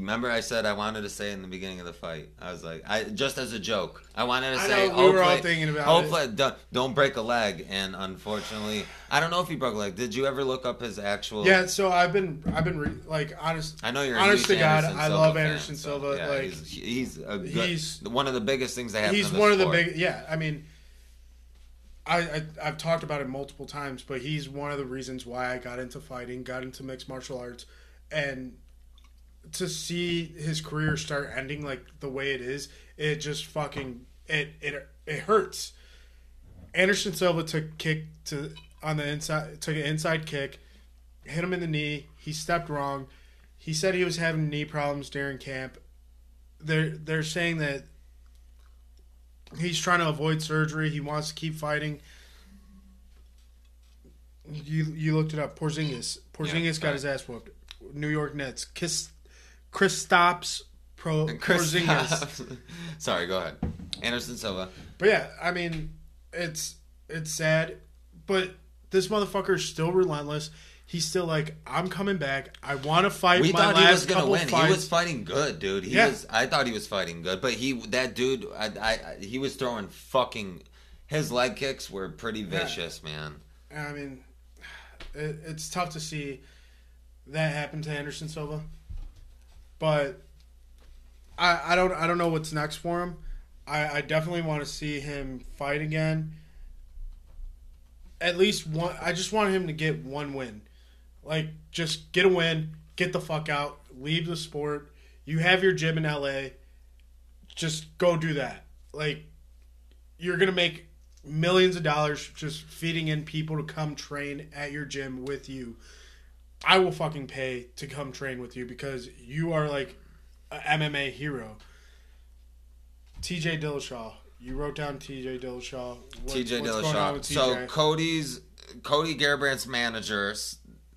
Remember, I said I wanted to say in the beginning of the fight. I was like, I just as a joke. I wanted to I say, know, we were all hopefully- thinking about hopefully, Don't, don't break a leg. And unfortunately, I don't know if he broke a leg. Did you ever look up his actual? Yeah, so I've been, I've been re- like honest. I know you're. Honest to God, Anderson I Silva love fan, Anderson so, Silva, yeah, like, he's, he's a good, he's- one of the biggest things that happen. He's one of the big. Yeah, I mean, I, I I've talked about it multiple times, but he's one of the reasons why I got into fighting, got into mixed martial arts, and to see his career start ending like the way it is, it just fucking it it it hurts. Anderson Silva took kick to on the inside, took an inside kick, hit him in the knee. He stepped wrong. He said he was having knee problems during camp. They're they're saying that he's trying to avoid surgery. He wants to keep fighting. You you looked it up. Porzingis. Porzingis Yeah, got his ass whooped. New York Nets. Kiss. Kristaps Pro Chris- Porzingis. Sorry, go ahead. Anderson Silva. But yeah, I mean, it's it's sad, but this motherfucker is still relentless. He's still like, I'm coming back. I want to fight We my thought last he was gonna win. fights. He was fighting good, dude. He Yeah. was. I thought he was fighting good, but he that dude. I, I, I he was throwing fucking. His leg kicks were pretty vicious, man. I mean, it, it's tough to see that happen to Anderson Silva, but I, I don't I don't know what's next for him. I, I definitely want to see him fight again. at least one. I just want him to get one win. Like, just get a win, get the fuck out, leave the sport. You have your gym in LA. Just go do that. Like, you're gonna make millions of dollars just feeding in people to come train at your gym with you. I will fucking pay to come train with you because you are like a MMA hero. TJ Dillashaw. You wrote down TJ Dillashaw. What- TJ what's going on Dillashaw. So Cody's Cody Garbrandt's manager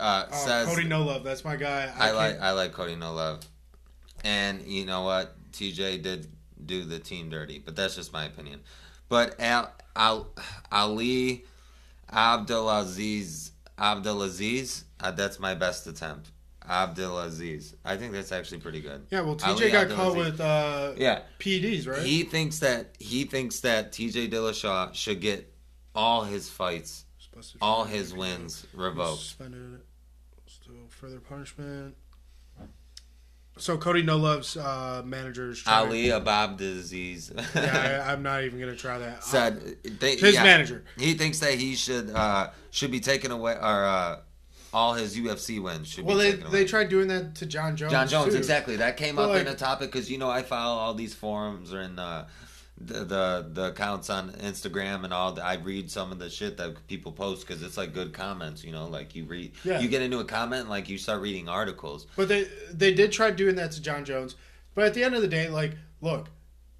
uh, Oh, says Cody No Love. That's my guy. I can't- like I like Cody No Love, and you know what? TJ did do the team dirty, but that's just my opinion. But Al, Al, Ali Abdulaziz Abdulaziz, uh, that's my best attempt. Abdulaziz, I think that's actually pretty good. Yeah, well, TJ Ali got caught with uh, Yeah, PEDs, right? he thinks that he thinks that TJ Dillashaw should get all his fights, all his wins revoked. Suspended. So further punishment. So Cody No Love's uh, manager's Ali Abdulaziz. yeah, I, I'm not even gonna try that. said they, his yeah, manager. He thinks that he should uh, should be taken away, or uh, all his UFC wins should Well, be they taken they tried doing that to John Jones. John Jones, too. exactly. That came But, up in a topic because you know I follow all these forums and uh, the, the the accounts on Instagram and all. I read some of the shit that people post because it's like good comments. You know, like you read, Yeah. you get into a comment, and, like you start reading articles. But they they did try doing that to John Jones. But at the end of the day, like, look,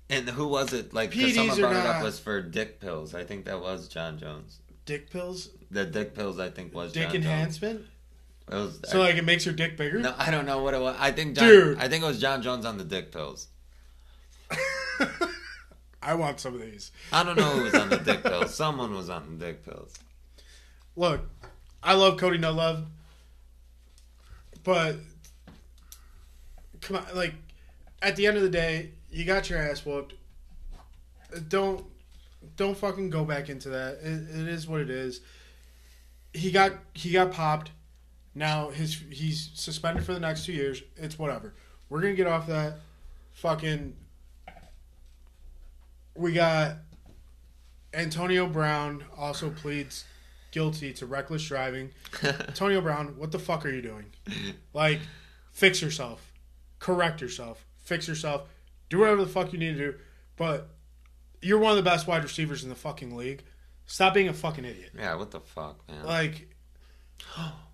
And who was it? Like, PEDs someone brought it up was for dick pills. I think that was John Jones. dick pills, The dick pills, I think, was dick John Jones. enhancement. It was, So like, it makes your dick bigger. No, I don't know what it was. I think John, Dude. I think it was John Jones on the dick pills. I want some of these. I don't know who was on the dick pills. Someone was on the dick pills. Look, I love Cody No Love, but come on, like at the end of the day, you got your ass whooped. Don't don't fucking go back into that. It, it is what it is. He got he got popped. Now his he's suspended for the next two years. It's whatever. We're gonna get off that. Fucking. We got Antonio Brown also pleads guilty to reckless driving. Antonio Brown, what the fuck are you doing? Like, fix yourself, correct yourself, fix yourself, do whatever the fuck you need to do. But you're one of the best wide receivers in the fucking league. Stop being a fucking idiot. yeah, what the fuck, man? Like,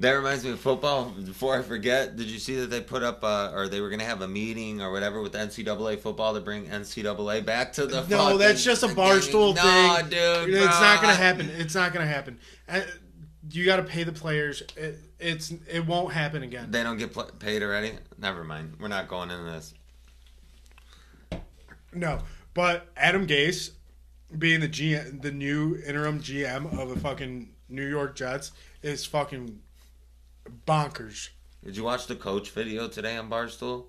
That reminds me of football. Before I forget, did you see that they put up, uh, or they were gonna have a meeting or whatever with NCAA football to bring NCAA back to the? no, that's just a barstool no, thing. dude. it's bro. not gonna happen. It's not gonna happen. Uh, You got to pay the players. It, it's it won't happen again. They don't get pl- paid already. Never mind. We're not going into this. No, but Adam Gase, being the GM, the new interim GM of the fucking New York Jets, is fucking bonkers. Did you watch the coach video today on Barstool?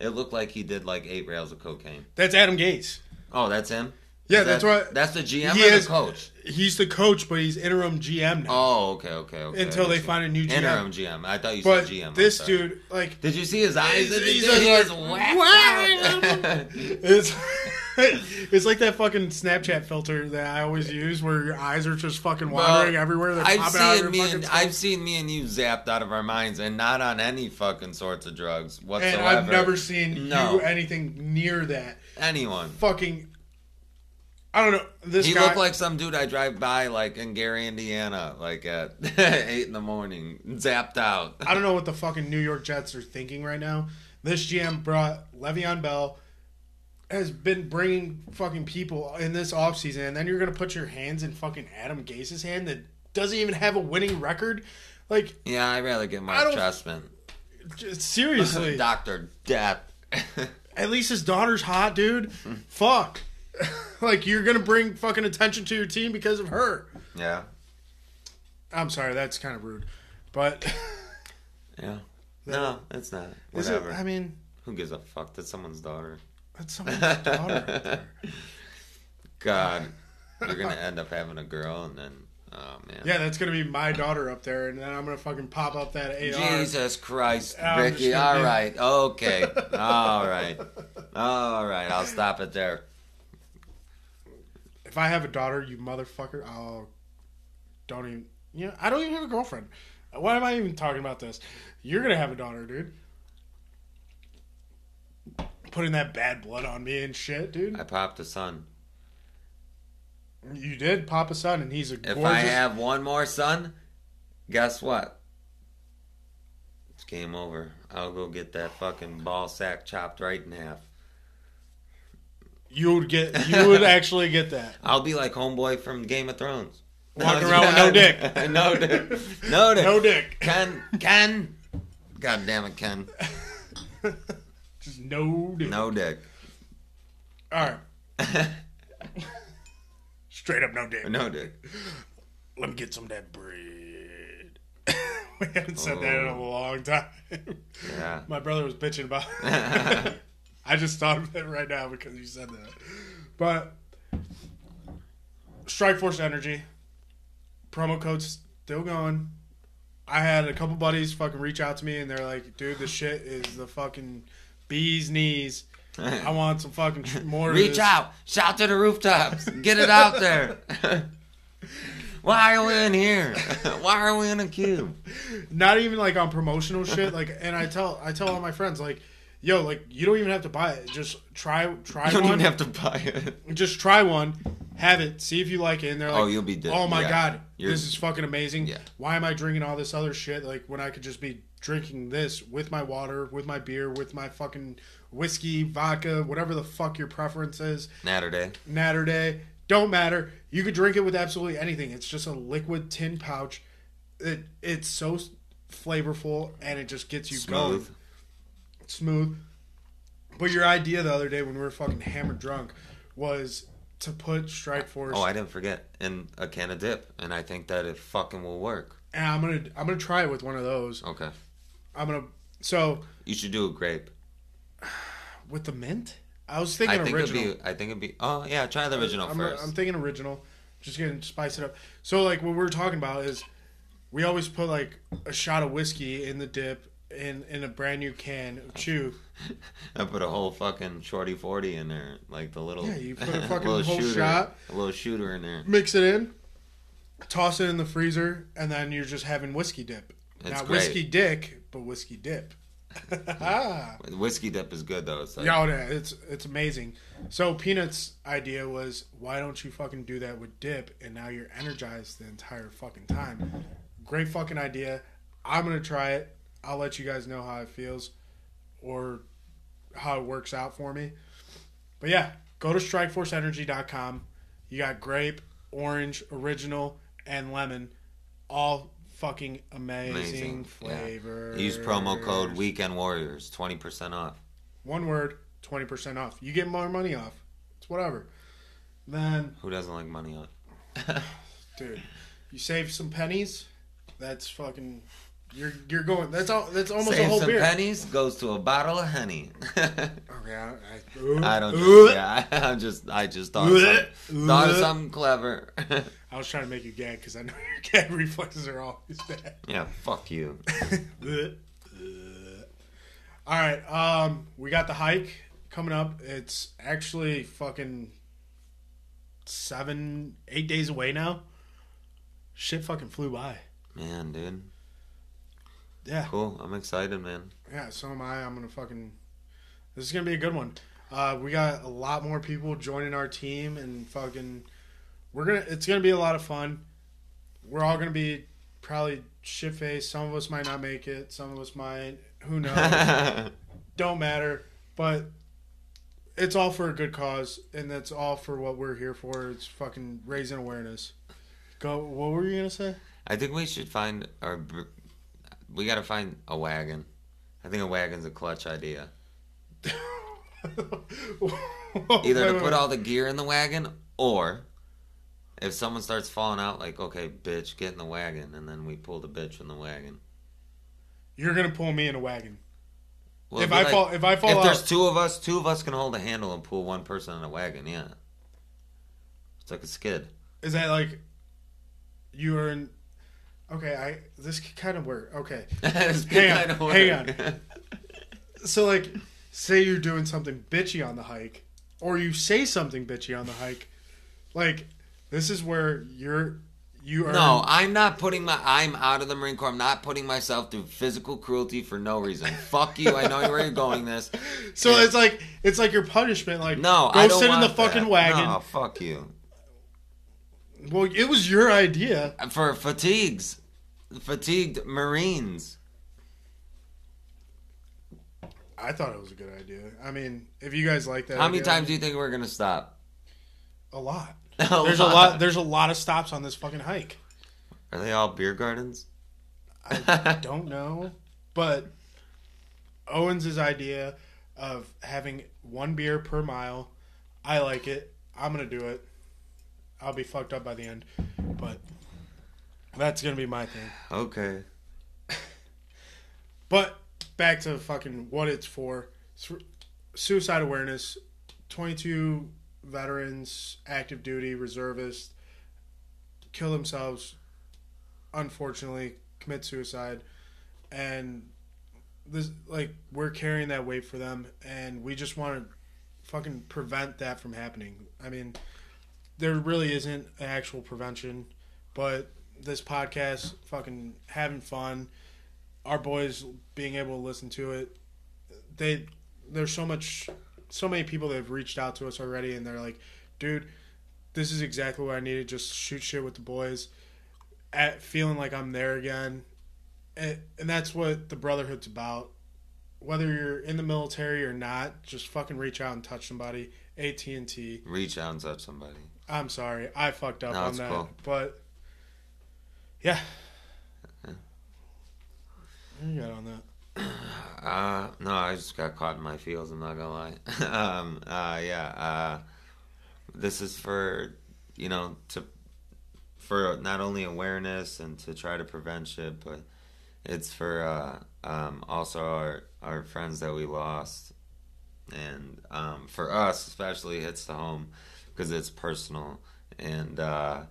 It looked like he did like eight rails of cocaine. That's Adam Gase. Oh, that's him. Yeah, that's that- what- That's the GM He or is- the coach. He's the coach, but he's interim GM now Oh, okay, okay, okay. until they find a new GM. interim GM. I thought you but said GM. This dude, like, Did you see his eyes? He's- he's you- like, whacked it's it's like that fucking Snapchat filter that I always use, where your eyes are just fucking wandering Well, everywhere. They're I've popping out of seen me and. I've seen me and you zapped out of our minds, and not on any fucking sorts of drugs whatsoever. and I've never seen No. you anything near that. anyone. Fucking, I don't know. This He guy, looked like some dude I drive by, like in Gary, Indiana, like at eight in the morning, zapped out. I don't know what the fucking New York Jets are thinking right now. This GM brought Le'Veon Bell, has been bringing fucking people in this offseason, and then you're gonna put your hands in fucking Adam Gase's hand that doesn't even have a winning record. Like, Yeah, I'd rather get Mark Trestman. seriously, Doctor Death. at least his daughter's hot, dude. Fuck. like you're gonna bring fucking attention to your team because of her. yeah, I'm sorry, that's kind of rude, but yeah. No, it's not. is it? Whatever. I mean, Who gives a fuck? That's someone's daughter. That's someone's daughter. God, you're gonna end up having a girl, and then, oh man. Yeah, that's gonna be my daughter up there, and then I'm gonna fucking pop up that AR. Jesus Christ, I'm just Ricky. gonna right, okay, all right, all right. I'll stop it there. if I have a daughter, you motherfucker, I'll don't even. You know, I don't even have a girlfriend. Why am I even talking about this? You're gonna have a daughter, dude. Putting that bad blood on me and shit, dude. I popped a son. You did pop a son, and he's a If gorgeous. I have one more son, guess what? It's game over. I'll go get that fucking ball sack chopped right in half. you would get. You would actually get that. I'll be like homeboy from Game of Thrones. Walking around with no dick. no dick. No dick. No dick. Ken. Ken. God damn it, Ken. Just no dick. No dick. All right. Straight up no dick. no dick. Let me get some of that bread. we haven't said that in a Oh. long time. Yeah. My brother was bitching about it. I just thought of it right now because you said that. But Strike Force Energy promo code's still going. I had a couple buddies fucking reach out to me and they're like, "Dude, this shit is the fucking bee's knees. I want some fucking tr- more." Reach this." out. Shout to the rooftops. Get it out there. Why are we in here? Why are we in a cube? Not even like on promotional shit. Like, and I tell I tell all my friends like, "Yo, like you don't even have to buy it. Just try try You don't one. even have to buy it. just try one, have it, see if you like it." And they're oh, like, Oh, you'll be dead. Oh my Yeah. god, You're- this is fucking amazing. Yeah. Why am I drinking all this other shit? Like when I could just be drinking this with my water, with my beer, with my fucking whiskey, vodka, whatever the fuck your preference is. Natter day. Natter Day, don't matter. You could drink it with absolutely anything. It's just a liquid tin pouch. It it's so flavorful and it just gets you going Smooth. smooth. But your idea the other day when we were fucking hammered drunk was to put Strike Force. Oh, I didn't forget. And a can of dip. And I think that it fucking will work. and I'm gonna I'm gonna try it with one of those. Okay. I'm gonna so You should do a grape. with the mint. I was thinking I think original. it'd be. I think it'd be. Oh yeah, try the original I'm, 1st I'm thinking original. Just gonna spice it up. So like what we're talking about is we always put like a shot of whiskey in the dip in in a brand new can of chew. I put a whole fucking shorty forty in there, like the little. Yeah, you put a fucking little whole shooter, shot. A little shooter in there. Mix it in, toss it in the freezer, and then you're just having whiskey dip. It's Not great. whiskey dick, but whiskey dip. Whiskey dip is good though. It's like, yeah, it's it's amazing. So Peanuts' idea was, why don't you fucking do that with dip, and now you're energized the entire fucking time. Great fucking idea. I'm gonna try it. I'll let you guys know how it feels, or how it works out for me. But yeah, go to strikeforceenergy.com. You got grape, orange, original, and lemon, all fucking amazing, Amazing, yeah. flavors. Use promo code Weekend Warriors, twenty percent off. One word, twenty percent off. You get more money off. It's whatever. Then, Who doesn't like money off? dude, you save some pennies. That's fucking. You're you're going. That's all. That's almost a Save whole some beer. pennies goes to a bottle of honey. Okay, I, I, I don't. Uh, Just, yeah, I, am just. I just thought of Uh, something, thought of uh. something clever. I was trying to make you gag because I know your gag reflexes are always bad. yeah, fuck you. All right, um, we got the hike coming up. It's actually fucking seven, eight days away now. Shit, fucking flew by. Man, dude. Yeah, Cool. I'm excited, man. yeah. So am I. I'm gonna fucking. This is gonna be a good one. Uh, we got a lot more people joining our team, and fucking, we're gonna. It's gonna be a lot of fun. We're all gonna be probably shit faced. Some of us might not make it. Some of us might. Who knows? don't matter. But it's all for a good cause, and that's all for what we're here for. It's fucking raising awareness. Go. What were you gonna say? I think we should find our. We got to find a wagon. I think a wagon's a clutch idea. Either to put all the gear in the wagon, or if someone starts falling out, like, okay, bitch, get in the wagon, and then we pull the bitch in the wagon. You're gonna pull me in a wagon. Well, if I like- fall, if I fall if out, there's two of us, two of us can hold a handle and pull one person in a wagon. Yeah, it's like a skid. is that like you are in? Okay, I this could kind of work. Okay, Hang on, kinda hang weird. so like, say you're doing something bitchy on the hike, or you say something bitchy on the hike. Like this is where you're you are No, I'm not putting my. I'm out of the Marine Corps. I'm not putting myself through physical cruelty for no reason. Fuck you. I know where you're going. This. So Yeah. it's like it's like your punishment. Like No, go I don't sit in the fucking that. wagon. No, fuck you. Well, it was your idea. For fatigues, fatigued Marines. I thought it was a good idea. I mean, if you guys like that, How many idea- times do you think we're gonna stop? A lot. A There's a lot. There's a lot of stops on this fucking hike. Are they all beer gardens? I don't know, but Owens's idea of having one beer per mile, I like it. I'm gonna do it. I'll be fucked up by the end, but that's gonna be my thing. Okay. But back to fucking what it's for. Suicide awareness. 22 veterans, active duty, reservists, kill themselves. Unfortunately, commit suicide, and this like we're carrying that weight for them, and we just want to fucking prevent that from happening. I mean, there really isn't an actual prevention, but this podcast, fucking having fun our boys being able to listen to it they there's so much so many people that have reached out to us already and they're like dude this is exactly what i needed just shoot shit with the boys at feeling like i'm there again. And, and that's what the brotherhood's about. Whether you're in the military or not just fucking reach out and touch somebody. At&t Reach out and touch somebody. I'm sorry i fucked up No, on that cool. but yeah Yeah. You got on that Uh, no, I just got caught in my feels. I'm not gonna lie. um, uh, yeah. Uh, this is for you know to for not only awareness and to try to prevent shit, but it's for uh, um, also our our friends that we lost, and um, for us especially it hits the home because it's personal and uh,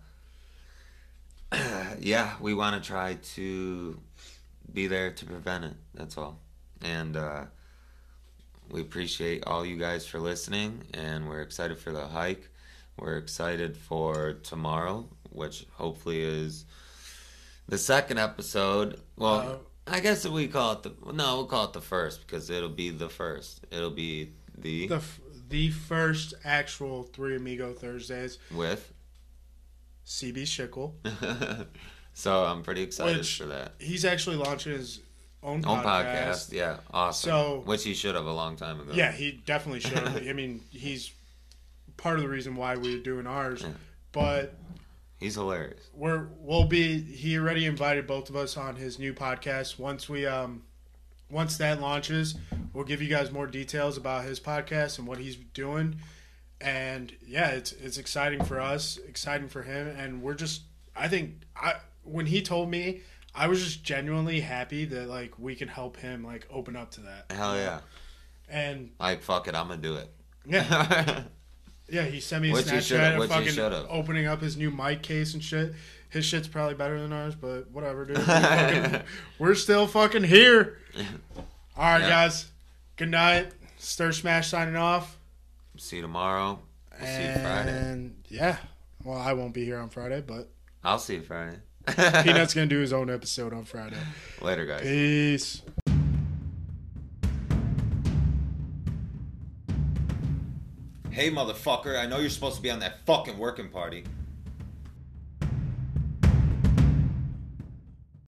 yeah, we want to try to be there to prevent it. That's all. And uh, we appreciate all you guys for listening, and we're excited for the hike. We're excited for tomorrow, which hopefully is the second episode. Well, Uh, I guess we call it the no, we'll call it the first because it'll be the first. It'll be the, the f- the first actual Three Amigo Thursdays. with. CB Schickel. so I'm pretty excited Which- for that. He's actually launching his own, Own podcast. podcast, yeah, awesome. So- which he should have a long time ago. Yeah, he definitely should. I mean, he's part of the reason why we're doing ours. But he's hilarious. we're we'll be. He already invited both of us on his new podcast. Once we um, once that launches, we'll give you guys more details about his podcast and what he's doing. And yeah, it's it's exciting for us, exciting for him, and we're just. I think I when he told me, I was just genuinely happy that like we can help him like open up to that. Hell yeah! And Like fuck it, I'm gonna do it. yeah, yeah, he sent me a Which Snapchat of fucking opening up his new mic case and shit. His shit's probably better than ours, but whatever, dude. We fucking- we're still fucking here. All right, Yeah. guys. Good night. Stir Smash signing off. see you tomorrow. We'll see you Friday. And yeah, well, I won't be here on Friday, but I'll see you Friday. Peanut's gonna do his own episode on Friday. Later, guys. Peace. Hey, motherfucker, I know you're supposed to be on that fucking working party,